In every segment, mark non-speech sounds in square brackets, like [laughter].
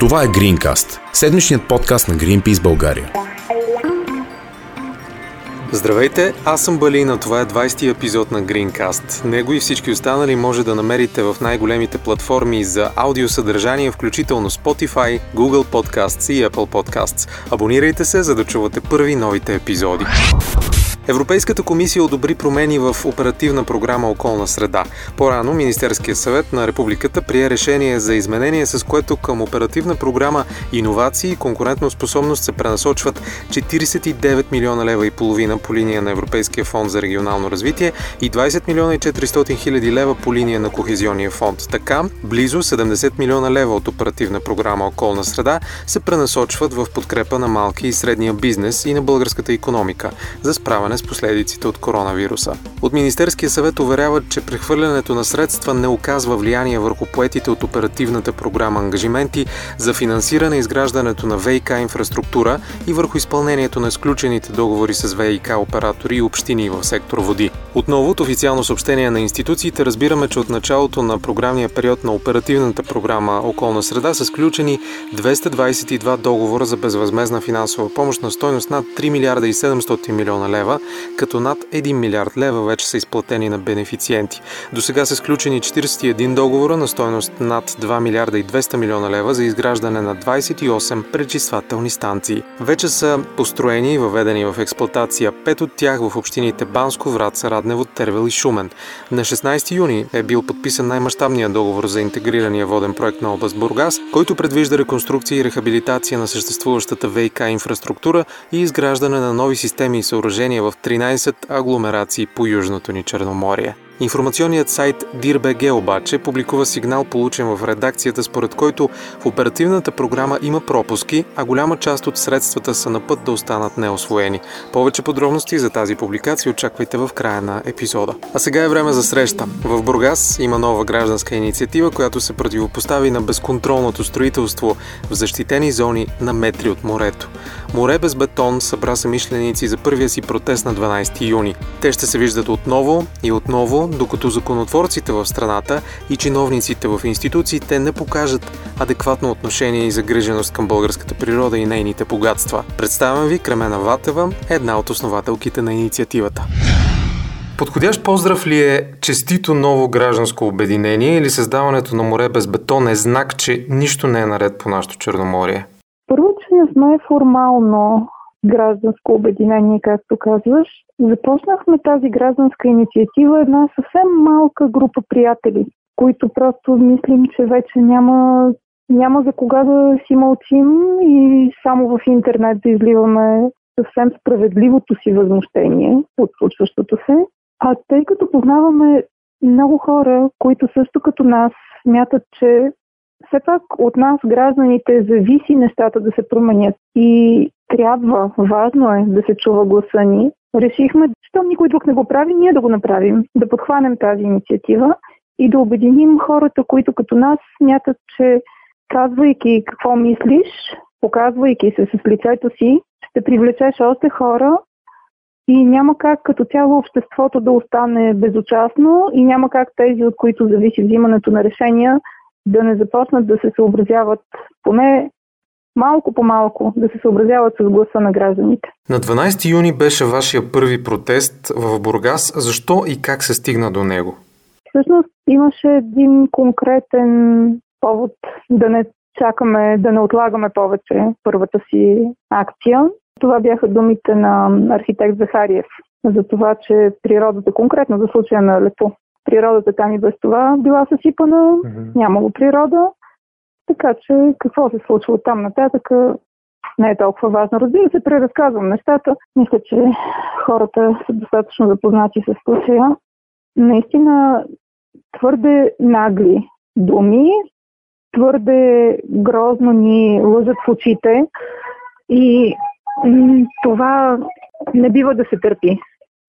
Това е Greencast, седмичният подкаст на Greenpeace България. Здравейте, аз съм Балина, това е 20-ти епизод на Greencast. Него и всички останали може да намерите в най-големите платформи за аудиосъдържание, включително Spotify, Google Podcasts и Apple Podcasts. Абонирайте се, за да чувате първи новите епизоди. Европейската комисия одобри промени в оперативна програма Околна среда. По-рано Министерския съвет на републиката прие решение за изменение, с което към оперативна програма Иновации и конкурентно способност се пренасочват 49 милиона лева и половина по линия на Европейския фонд за регионално развитие и 20 милиона и 400 хиляди лева по линия на Кохезионния фонд. Така, близо 70 милиона лева от оперативна програма Околна среда се пренасочват в подкрепа на малки и средния бизнес и на българската економика за справяне справяне с последиците от коронавируса. От Министерския съвет уверяват, че прехвърлянето на средства не оказва влияние върху поетите от оперативната програма ангажименти за финансиране изграждането на ВИК инфраструктура и върху изпълнението на сключените договори с ВИК оператори и общини в сектор води. Отново от официално съобщение на институциите разбираме, че от началото на програмния период на оперативната програма Околна среда са сключени 222 договора за безвъзмезна финансова помощ на стойност над 3 милиарда и 700 милиона лева, като над 1 милиард лева вече са изплатени на бенефициенти. До сега са сключени 41 договора на стойност над 2 милиарда и 200 милиона лева за изграждане на 28 пречиствателни станции. Вече са построени и въведени в експлоатация 5 от тях в общините Банско, Враца, Раднево, Тервел и Шумен. На 16 юни е бил подписан най-мащабният договор за интегрирания воден проект на област Бургас, който предвижда реконструкция и рехабилитация на съществуващата ВИК инфраструктура и изграждане на нови системи и съоръжения в 13 агломерации по Южното ни Черноморие. Информационният сайт DIRBG обаче публикува сигнал получен в редакцията, според който в оперативната програма има пропуски, а голяма част от средствата са на път да останат неосвоени. Повече подробности за тази публикация очаквайте в края на епизода. А сега е време за среща. В Бургас има нова гражданска инициатива, която се противопостави на безконтролното строителство в защитени зони на метри от морето. Море без бетон събра самишленици за първия си протест на 12 юни. Те ще се виждат отново и отново докато законотворците в страната и чиновниците в институциите не покажат адекватно отношение и загриженост към българската природа и нейните богатства. Представям ви Кремена Ватева, една от основателките на инициативата. Подходящ поздрав ли е честито ново гражданско обединение или създаването на море без бетон е знак, че нищо не е наред по нашото Черноморие? Първо, че не сме формално гражданско обединение, както казваш. Започнахме тази гражданска инициатива една съвсем малка група приятели, които просто мислим, че вече няма, няма за кога да си мълчим и само в интернет да изливаме съвсем справедливото си възмущение от случващото се. А тъй като познаваме много хора, които също като нас смятат, че все пак от нас, гражданите, зависи нещата да се променят и трябва, важно е да се чува гласа ни. Решихме, що никой друг не го прави, ние да го направим, да подхванем тази инициатива и да обединим хората, които като нас смятат, че казвайки какво мислиш, показвайки се с лицето си, ще привлечеш още хора и няма как като цяло обществото да остане безучастно и няма как тези, от които зависи взимането на решения, да не започнат да се съобразяват поне малко по малко да се съобразяват с гласа на гражданите. На 12 юни беше вашия първи протест в Бургас. Защо и как се стигна до него? Всъщност имаше един конкретен повод да не чакаме, да не отлагаме повече първата си акция. Това бяха думите на архитект Захариев за това, че природата, конкретно за случая на Лето, природата там и без това била съсипана, mm-hmm. нямало природа. Така че какво се случва от там нататък не е толкова важно. Разбира се, преразказвам нещата. Мисля, че хората са достатъчно запознати с случая. Наистина твърде нагли думи, твърде грозно ни лъжат в очите и това не бива да се търпи.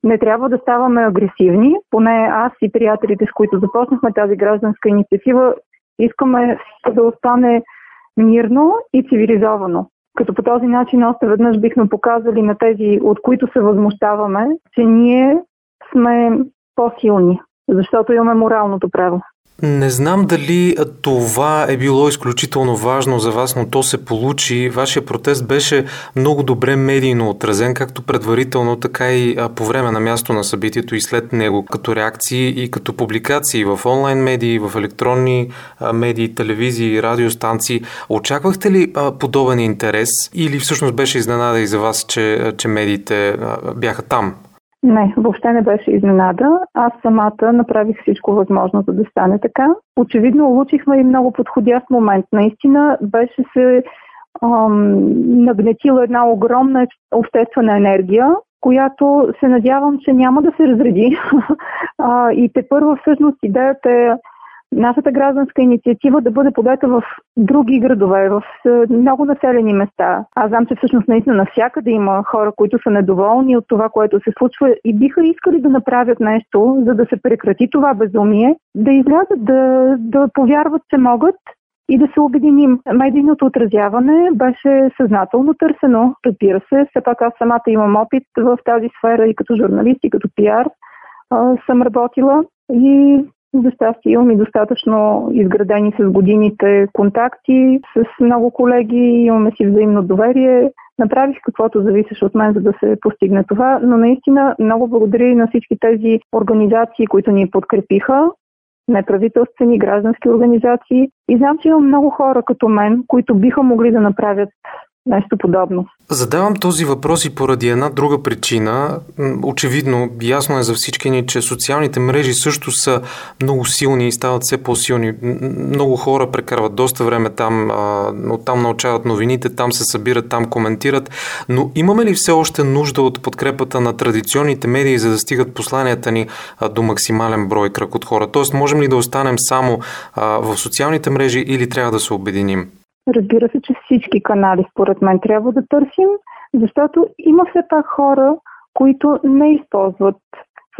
Не трябва да ставаме агресивни, поне аз и приятелите, с които започнахме тази гражданска инициатива, искаме да остане мирно и цивилизовано. Като по този начин още веднъж бихме показали на тези, от които се възмущаваме, че ние сме по-силни. Защото имаме моралното право. Не знам дали това е било изключително важно за вас, но то се получи. Вашия протест беше много добре медийно отразен, както предварително, така и по време на място на събитието и след него, като реакции и като публикации в онлайн медии, в електронни медии, телевизии, радиостанции. Очаквахте ли подобен интерес или всъщност беше изненада и за вас, че, че медиите бяха там? Не, въобще не беше изненада. Аз самата направих всичко възможно, за да стане така. Очевидно, улучихме и много подходящ момент. Наистина беше се ам, нагнетила една огромна обществена енергия, която се надявам, че няма да се разреди. [laughs] а, и те първо всъщност идеята е нашата гражданска инициатива да бъде подета в други градове, в много населени места. Аз знам, че всъщност наистина навсякъде има хора, които са недоволни от това, което се случва и биха искали да направят нещо, за да се прекрати това безумие, да излязат, да, да повярват, че могат и да се обединим. Медийното отразяване беше съзнателно търсено, разбира се. Все пак аз самата имам опит в тази сфера и като журналист, и като пиар съм работила и за щастие имам и достатъчно изградени с годините контакти с много колеги, имаме си взаимно доверие. Направих каквото зависеше от мен, за да се постигне това, но наистина много благодаря и на всички тези организации, които ни подкрепиха, неправителствени, граждански организации. И знам, че има много хора като мен, които биха могли да направят нещо подобно. Задавам този въпрос и поради една друга причина. Очевидно, ясно е за всички ни, че социалните мрежи също са много силни и стават все по-силни. Много хора прекарват доста време там, оттам научават новините, там се събират, там коментират. Но имаме ли все още нужда от подкрепата на традиционните медии, за да стигат посланията ни до максимален брой кръг от хора? Тоест, можем ли да останем само в социалните мрежи или трябва да се обединим? Разбира се, че всички канали според мен трябва да търсим, защото има все пак хора, които не използват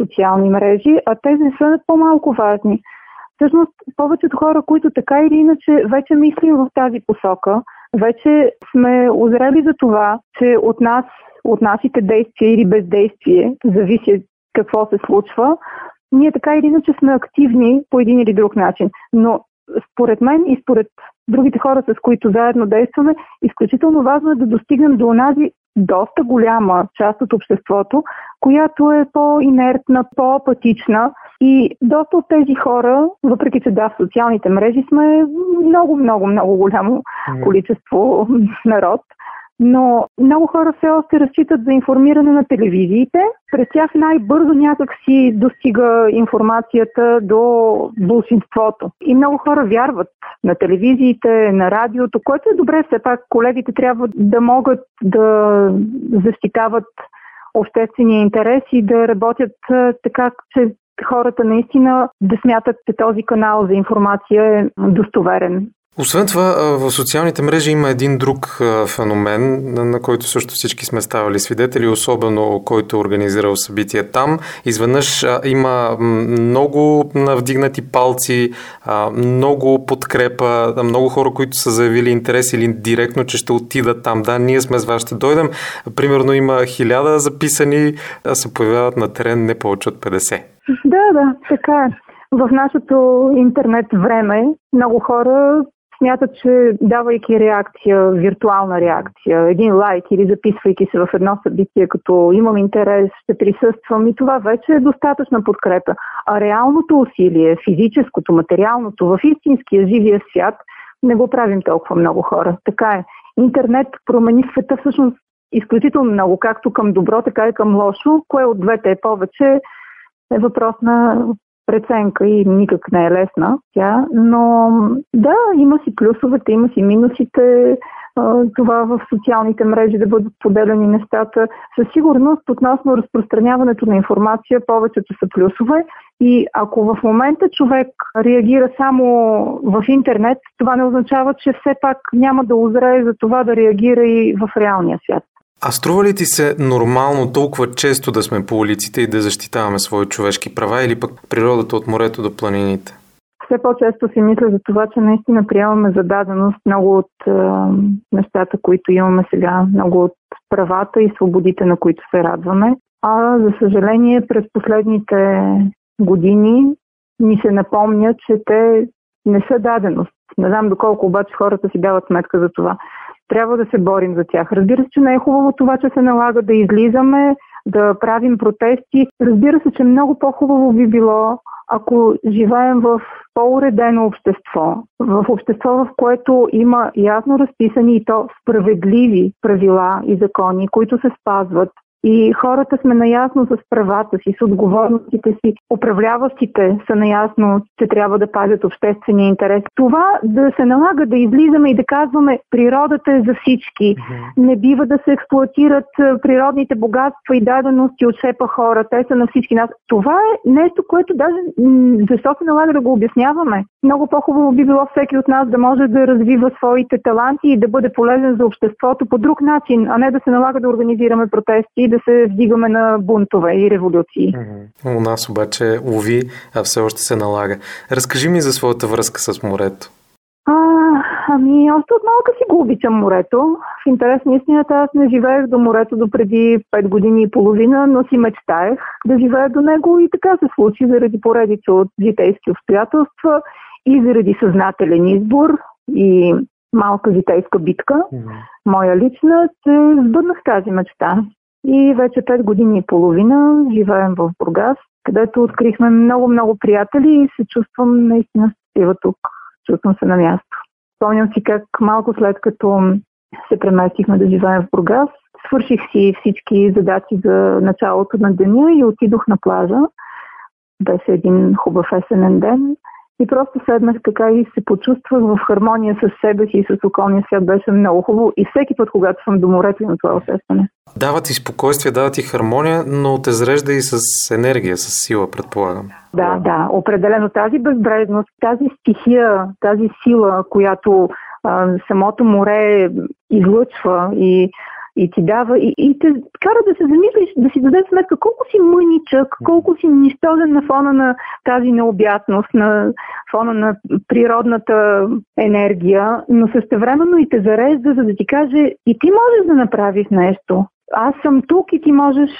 социални мрежи, а тези са по-малко важни. Всъщност, повечето хора, които така или иначе вече мислим в тази посока, вече сме озрели за това, че от нас, от нашите действия или бездействие, зависи какво се случва, ние така или иначе сме активни по един или друг начин. Но според мен и според другите хора, с които заедно действаме, изключително важно е да достигнем до онази доста голяма част от обществото, която е по-инертна, по-апатична. И доста от тези хора, въпреки че да, в социалните мрежи сме много, много, много голямо количество народ, но много хора все още разчитат за информиране на телевизиите. През тях най-бързо някак си достига информацията до большинството. И много хора вярват на телевизиите, на радиото, което е добре. Все пак колегите трябва да могат да защитават обществения интерес и да работят така, че хората наистина да смятат, че този канал за информация е достоверен. Освен това, в социалните мрежи има един друг феномен, на който също всички сме ставали свидетели, особено който е организирал събитие там. Изведнъж има много вдигнати палци, много подкрепа, много хора, които са заявили интерес или директно, че ще отидат там. Да, ние сме с вас, ще дойдем. Примерно има хиляда записани, а се появяват на терен не повече от 50. Да, да, така е. В нашето интернет време много хора смятат, че давайки реакция, виртуална реакция, един лайк или записвайки се в едно събитие, като имам интерес, ще присъствам и това вече е достатъчна подкрепа. А реалното усилие, физическото, материалното, в истинския живия свят, не го правим толкова много хора. Така е. Интернет промени света всъщност изключително много, както към добро, така и към лошо. Кое от двете е повече, е въпрос на преценка и никак не е лесна тя, но да, има си плюсовете, има си минусите, това в социалните мрежи да бъдат поделени нещата. Със сигурност относно разпространяването на информация повечето са плюсове и ако в момента човек реагира само в интернет, това не означава, че все пак няма да озрее за това да реагира и в реалния свят. А струва ли ти се нормално толкова често да сме по улиците и да защитаваме свои човешки права или пък природата от морето до планините? Все по-често си мисля за това, че наистина приемаме зададеност много от е, нещата, които имаме сега, много от правата и свободите, на които се радваме. А за съжаление, през последните години ни се напомня, че те не са даденост. Не знам доколко обаче хората си дават сметка за това. Трябва да се борим за тях. Разбира се, че не е хубаво това, че се налага да излизаме, да правим протести. Разбира се, че много по-хубаво би било, ако живеем в по-уредено общество, в общество, в което има ясно разписани и то справедливи правила и закони, които се спазват, и хората сме наясно с правата си, с отговорностите си. Управляващите са наясно, че трябва да пазят обществения интерес. Това да се налага да излизаме и да казваме природата е за всички. Не бива да се експлуатират природните богатства и дадености от шепа хора. Те са на всички нас. Това е нещо, което даже защо се налага да го обясняваме. Много по-хубаво би било всеки от нас да може да развива своите таланти и да бъде полезен за обществото по друг начин, а не да се налага да организираме протести да се вдигаме на бунтове и революции. У нас обаче, уви, а все още се налага. Разкажи ми за своята връзка с морето. А, ами, още от малка си го обичам морето. В интерес на истината аз не живеех до морето до преди 5 години и половина, но си мечтаех да живея до него и така се случи заради поредица от житейски обстоятелства и заради съзнателен избор и малка житейска битка, mm-hmm. моя лична, се сбъднах тази мечта. И вече 5 години и половина живеем в Бургас, където открихме много-много приятели и се чувствам наистина щастлива тук. Чувствам се на място. Спомням си как малко след като се преместихме да живеем в Бургас, свърших си всички задачи за началото на деня и отидох на плажа. Беше един хубав есенен ден и просто седнах така и се почувствах в хармония с себе си и с околния свят. Беше много хубаво и всеки път, когато съм до морето, на това усещане. Дава ти спокойствие, дава ти хармония, но те зарежда и с енергия, с сила, предполагам. Да, да, определено тази безбрежност, тази стихия, тази сила, която а, самото море излъчва и и ти дава и, и те кара да се замислиш, да си дадеш сметка колко си мъничък, колко си нищожен на фона на тази необятност, на фона на природната енергия, но същевременно и те зарежда, за да ти каже и ти можеш да направиш нещо. Аз съм тук и ти можеш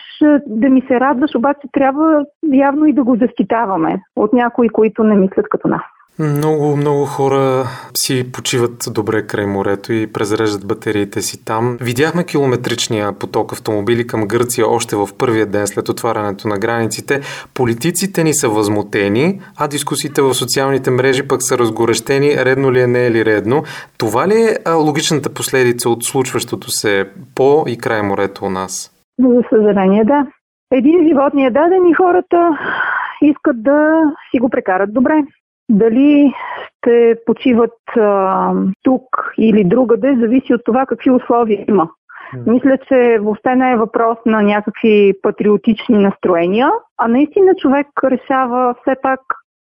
да ми се радваш, обаче трябва явно и да го защитаваме от някои, които не мислят като нас. Много, много хора си почиват добре край морето и презреждат батериите си там. Видяхме километричния поток автомобили към Гърция още в първия ден след отварянето на границите. Политиците ни са възмутени, а дискусиите в социалните мрежи пък са разгорещени, редно ли е, не е ли редно. Това ли е логичната последица от случващото се по и край морето у нас? За съжаление, да. Един живот ни е даден и хората искат да си го прекарат добре. Дали ще почиват а, тук или другаде, зависи от това какви условия има. Мисля, че въобще не е въпрос на някакви патриотични настроения, а наистина човек решава все пак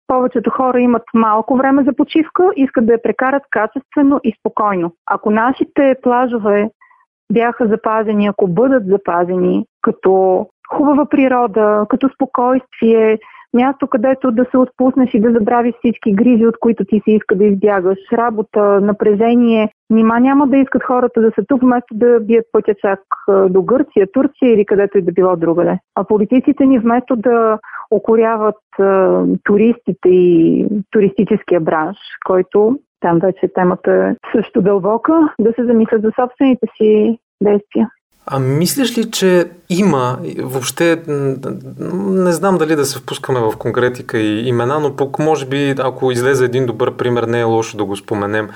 повечето хора имат малко време за почивка, искат да я прекарат качествено и спокойно. Ако нашите плажове бяха запазени, ако бъдат запазени като хубава природа, като спокойствие, място, където да се отпуснеш и да забравиш всички грижи, от които ти си иска да избягаш, работа, напрежение. Нима няма да искат хората да са тук, вместо да бият пътя чак до Гърция, Турция или където и да било другаде. А политиците ни вместо да окоряват туристите и туристическия бранш, който там вече темата е също дълбока, да се замислят за собствените си действия. А мислиш ли, че има въобще, не знам дали да се впускаме в конкретика и имена, но пък може би, ако излезе един добър пример, не е лошо да го споменем.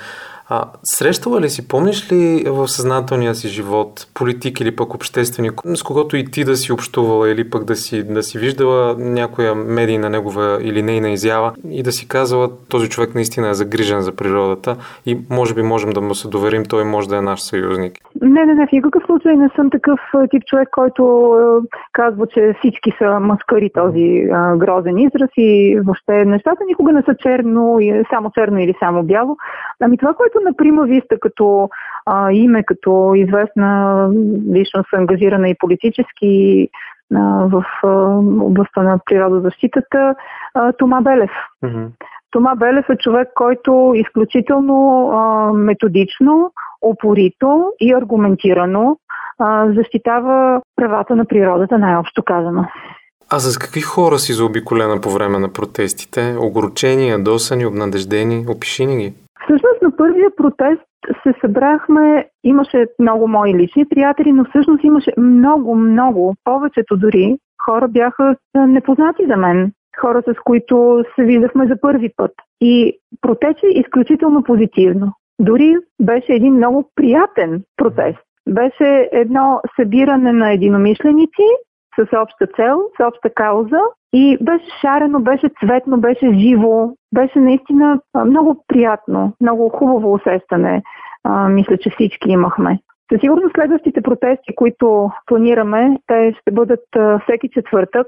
А, срещала ли си, помниш ли в съзнателния си живот политик или пък общественик, с когото и ти да си общувала или пък да си, да си виждала някоя медийна негова или нейна изява и да си казала, този човек наистина е загрижен за природата и може би можем да му се доверим, той може да е наш съюзник? Не, не, не, в никакъв случай не съм такъв тип човек, който е, казва, че всички са маскари този е, грозен израз и въобще нещата никога не са черно, само черно или само бяло. Ами това, което на Прима Виста като а, име, като известна личност, ангажирана и политически а, в а, областта на природозащитата, а, Тома Белев. Mm-hmm. Тома Белев е човек, който изключително а, методично, опорито и аргументирано а, защитава правата на природата, най-общо казано. А с какви хора си заобиколена по време на протестите? Огорчени, ядосани, обнадеждени? Опиши ни ги. Всъщност първия протест се събрахме, имаше много мои лични приятели, но всъщност имаше много, много, повечето дори хора бяха непознати за мен. Хора, с които се виждахме за първи път. И протече изключително позитивно. Дори беше един много приятен протест. Беше едно събиране на единомишленици с обща цел, с обща кауза и беше шарено, беше цветно, беше живо, беше наистина много приятно, много хубаво усещане. А, мисля, че всички имахме. Със сигурност следващите протести, които планираме, те ще бъдат всеки четвъртък.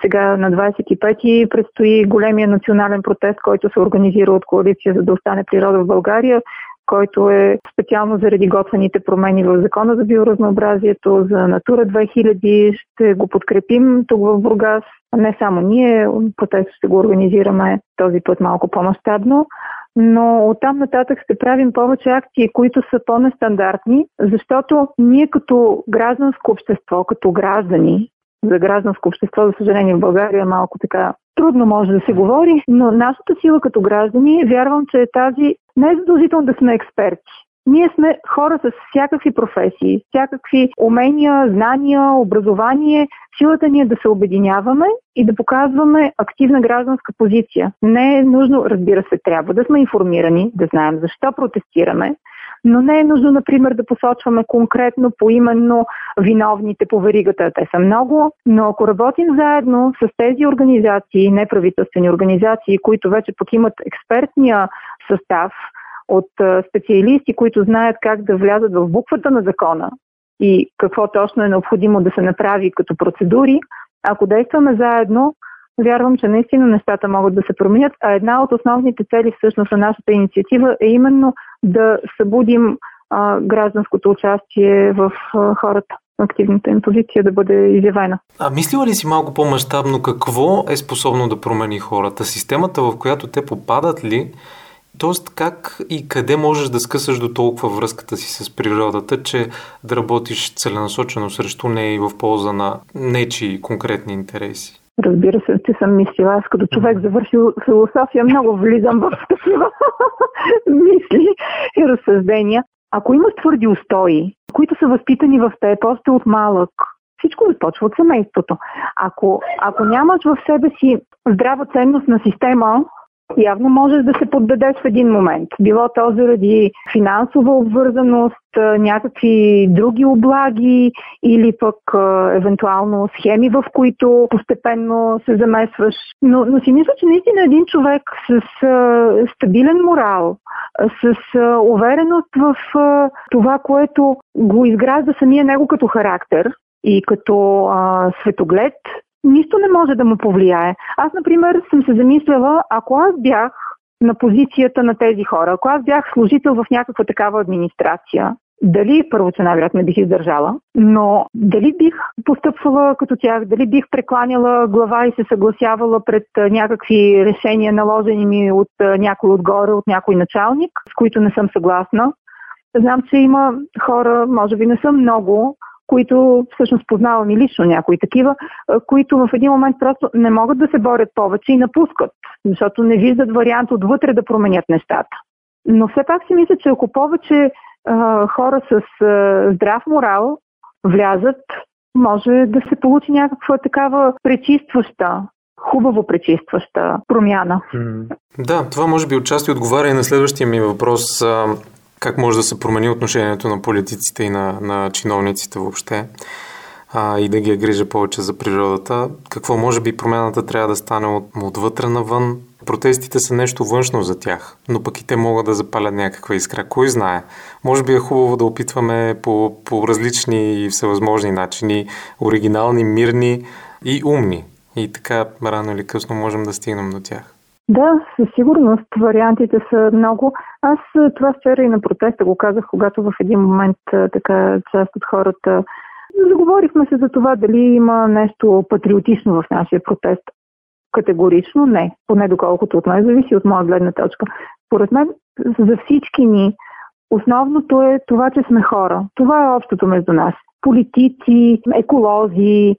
Сега на 25-ти предстои големия национален протест, който се организира от коалиция за да остане природа в България който е специално заради готвените промени в Закона за биоразнообразието, за Натура 2000. Ще го подкрепим тук в Бургас. Не само ние, протест ще го организираме този път малко по-масштабно но оттам нататък ще правим повече акции, които са по-нестандартни, защото ние като гражданско общество, като граждани, за гражданско общество, за съжаление в България е малко така трудно може да се говори, но нашата сила като граждани, вярвам, че е тази не е задължително да сме експерти. Ние сме хора с всякакви професии, всякакви умения, знания, образование. Силата ни е да се обединяваме и да показваме активна гражданска позиция. Не е нужно, разбира се, трябва да сме информирани, да знаем защо протестираме, но не е нужно, например, да посочваме конкретно, поименно виновните по веригата. Те са много, но ако работим заедно с тези организации, неправителствени организации, които вече пък имат експертния състав от специалисти, които знаят как да влязат в буквата на закона и какво точно е необходимо да се направи като процедури, ако действаме заедно, вярвам, че наистина нещата могат да се променят, а една от основните цели всъщност на нашата инициатива е именно да събудим а, гражданското участие в а, хората активната им позиция да бъде изявена. А мислила ли си малко по-масштабно какво е способно да промени хората? Системата, в която те попадат ли? Тоест, как и къде можеш да скъсаш до толкова връзката си с природата, че да работиш целенасочено срещу нея и в полза на нечи конкретни интереси? Разбира се, че съм мислила. Аз като човек завършил философия много влизам в [laughs] такива мисли и разсъждения. Ако имаш твърди устои, които са възпитани в теб още от малък, всичко започва от семейството. Ако, ако нямаш в себе си здрава ценностна система, явно можеш да се поддадеш в един момент. Било то заради финансова обвързаност, някакви други облаги или пък евентуално схеми, в които постепенно се замесваш. Но, но си мисля, че наистина един човек с а, стабилен морал, с а, увереност в а, това, което го изгражда самия него като характер и като а, светоглед, нищо не може да му повлияе. Аз, например, съм се замисляла, ако аз бях на позицията на тези хора, ако аз бях служител в някаква такава администрация, дали първо, че най-вероятно не бих издържала, но дали бих постъпвала като тях, дали бих прекланяла глава и се съгласявала пред някакви решения, наложени ми от някой отгоре, от някой началник, с които не съм съгласна. Знам, че има хора, може би не са много, които всъщност познавам и лично някои такива, които в един момент просто не могат да се борят повече и напускат, защото не виждат вариант отвътре да променят нещата. Но все пак си мисля, че ако повече а, хора с а, здрав морал влязат, може да се получи някаква такава пречистваща хубаво пречистваща промяна. Да, това може би отчасти отговаря и на следващия ми въпрос как може да се промени отношението на политиците и на, на чиновниците въобще а, и да ги е грижа повече за природата. Какво може би промяната трябва да стане от, отвътре навън? Протестите са нещо външно за тях, но пък и те могат да запалят някаква искра. Кой знае? Може би е хубаво да опитваме по, по различни и всевъзможни начини, оригинални, мирни и умни. И така рано или късно можем да стигнем до тях. Да, със сигурност вариантите са много. Аз това вчера и на протеста го казах, когато в един момент така част от хората заговорихме се за това дали има нещо патриотично в нашия протест. Категорично не, поне доколкото от мен зависи от моя гледна точка. Поред мен за всички ни основното е това, че сме хора. Това е общото между нас. политици, еколози,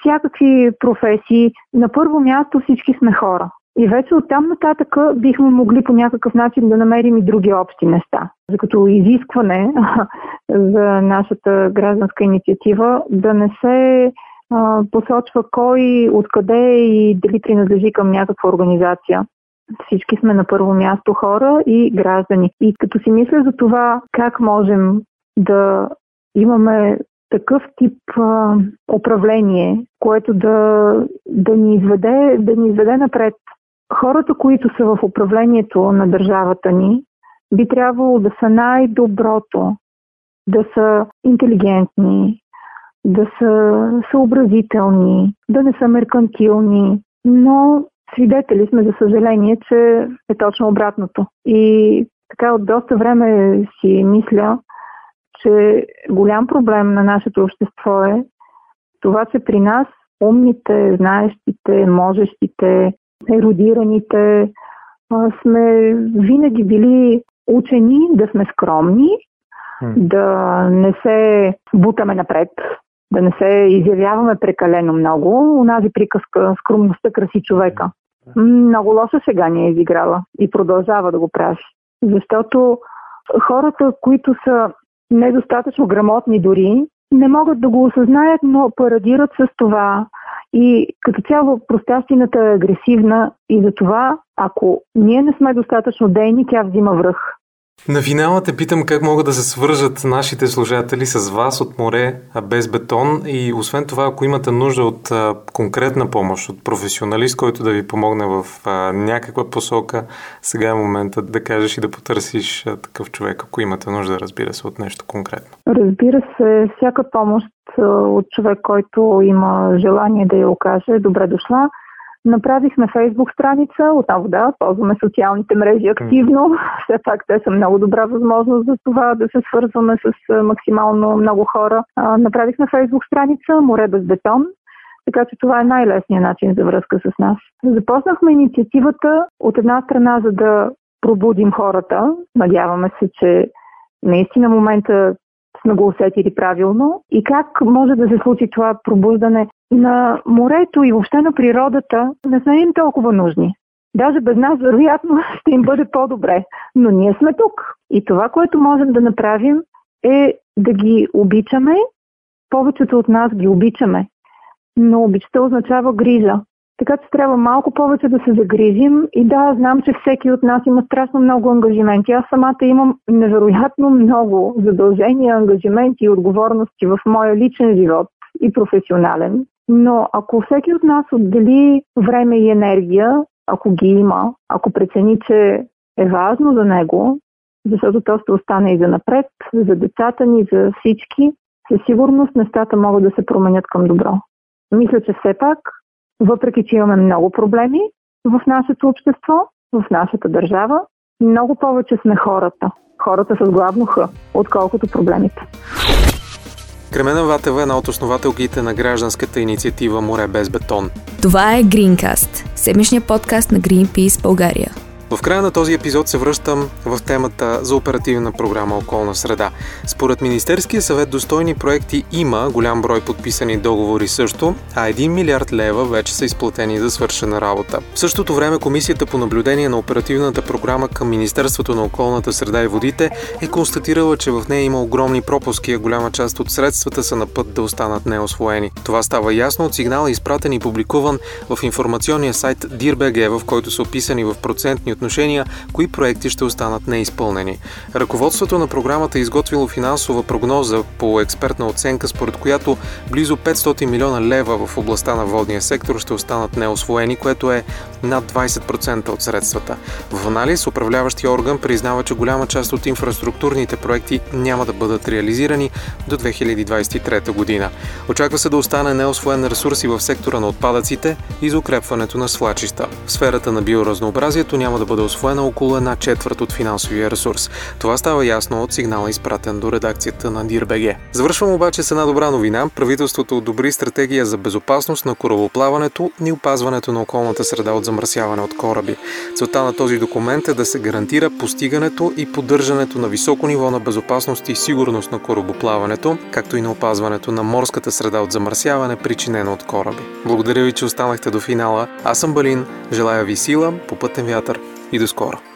всякакви професии. На първо място всички сме хора. И вече оттам нататък бихме могли по някакъв начин да намерим и други общи места. За като изискване [laughs] за нашата гражданска инициатива да не се а, посочва кой, откъде и дали принадлежи към някаква организация. Всички сме на първо място хора и граждани. И като си мисля за това как можем да имаме такъв тип а, управление, което да, да, ни изведе, да ни изведе напред. Хората, които са в управлението на държавата ни, би трябвало да са най-доброто, да са интелигентни, да са съобразителни, да не са меркантилни, но свидетели сме, за съжаление, че е точно обратното. И така от доста време си мисля, че голям проблем на нашето общество е това, че при нас умните, знаещите, можещите, еродираните сме винаги били учени да сме скромни, да не се бутаме напред, да не се изявяваме прекалено много. Унази приказка скромността краси човека. Много лошо сега ни е изиграла и продължава да го прави. Защото хората, които са недостатъчно грамотни дори, не могат да го осъзнаят, но парадират с това. И като цяло простащината е агресивна и затова, ако ние не сме достатъчно дейни, тя взима връх. На финала те питам как могат да се свържат нашите служатели с вас от море без бетон и освен това, ако имате нужда от а, конкретна помощ, от професионалист, който да ви помогне в а, някаква посока, сега е момента да кажеш и да потърсиш а, такъв човек, ако имате нужда, разбира се, от нещо конкретно. Разбира се, всяка помощ от човек, който има желание да я окаже, добре дошла. Направихме фейсбук страница, отново да, ползваме социалните мрежи активно. Все пак те са много добра възможност за това да се свързваме с максимално много хора. Направихме фейсбук страница Море без бетон, така че това е най-лесният начин за връзка с нас. Започнахме инициативата от една страна, за да пробудим хората. Надяваме се, че наистина момента сме го усетили правилно и как може да се случи това пробуждане на морето и въобще на природата не сме им толкова нужни. Даже без нас, вероятно, [laughs] ще им бъде по-добре. Но ние сме тук. И това, което можем да направим, е да ги обичаме. Повечето от нас ги обичаме. Но обичта означава грижа. Така че трябва малко повече да се загрижим. И да, знам, че всеки от нас има страшно много ангажименти. Аз самата имам невероятно много задължения, ангажименти и отговорности в моя личен живот и професионален. Но ако всеки от нас отдели време и енергия, ако ги има, ако прецени, че е важно за него, защото то ще остане и за напред, за децата ни, за всички, със сигурност нещата могат да се променят към добро. Мисля, че все пак, въпреки че имаме много проблеми в нашето общество, в нашата държава, много повече сме хората. Хората с главно Х, отколкото проблемите. Кремена Ватева е една от основателките на гражданската инициатива Море без бетон. Това е Greencast, седмичният подкаст на Greenpeace България. В края на този епизод се връщам в темата за оперативна програма Околна среда. Според Министерския съвет достойни проекти има голям брой подписани договори също, а 1 милиард лева вече са изплатени за свършена работа. В същото време Комисията по наблюдение на оперативната програма към Министерството на околната среда и водите е констатирала, че в нея има огромни пропуски, а голяма част от средствата са на път да останат неосвоени. Това става ясно от сигнала, изпратен и публикуван в информационния сайт DIRBG, в който са описани в процентни отношения кои проекти ще останат неизпълнени. Ръководството на програмата е изготвило финансова прогноза по експертна оценка, според която близо 500 милиона лева в областта на водния сектор ще останат неосвоени, което е над 20% от средствата. В анализ управляващия орган признава, че голяма част от инфраструктурните проекти няма да бъдат реализирани до 2023 година. Очаква се да остане неосвоен ресурси в сектора на отпадъците и за укрепването на свлачища. В сферата на биоразнообразието няма да бъде освоена около една четвърт от финансовия ресурс. Това става ясно от сигнала изпратен до редакцията на DIRBG. Завършвам обаче с една добра новина. Правителството одобри стратегия за безопасност на корабоплаването и опазването на околната среда от замърсяване замърсяване от кораби. Целта на този документ е да се гарантира постигането и поддържането на високо ниво на безопасност и сигурност на корабоплаването, както и на опазването на морската среда от замърсяване, причинено от кораби. Благодаря ви, че останахте до финала. Аз съм Балин, желая ви сила, попътен вятър и до скоро!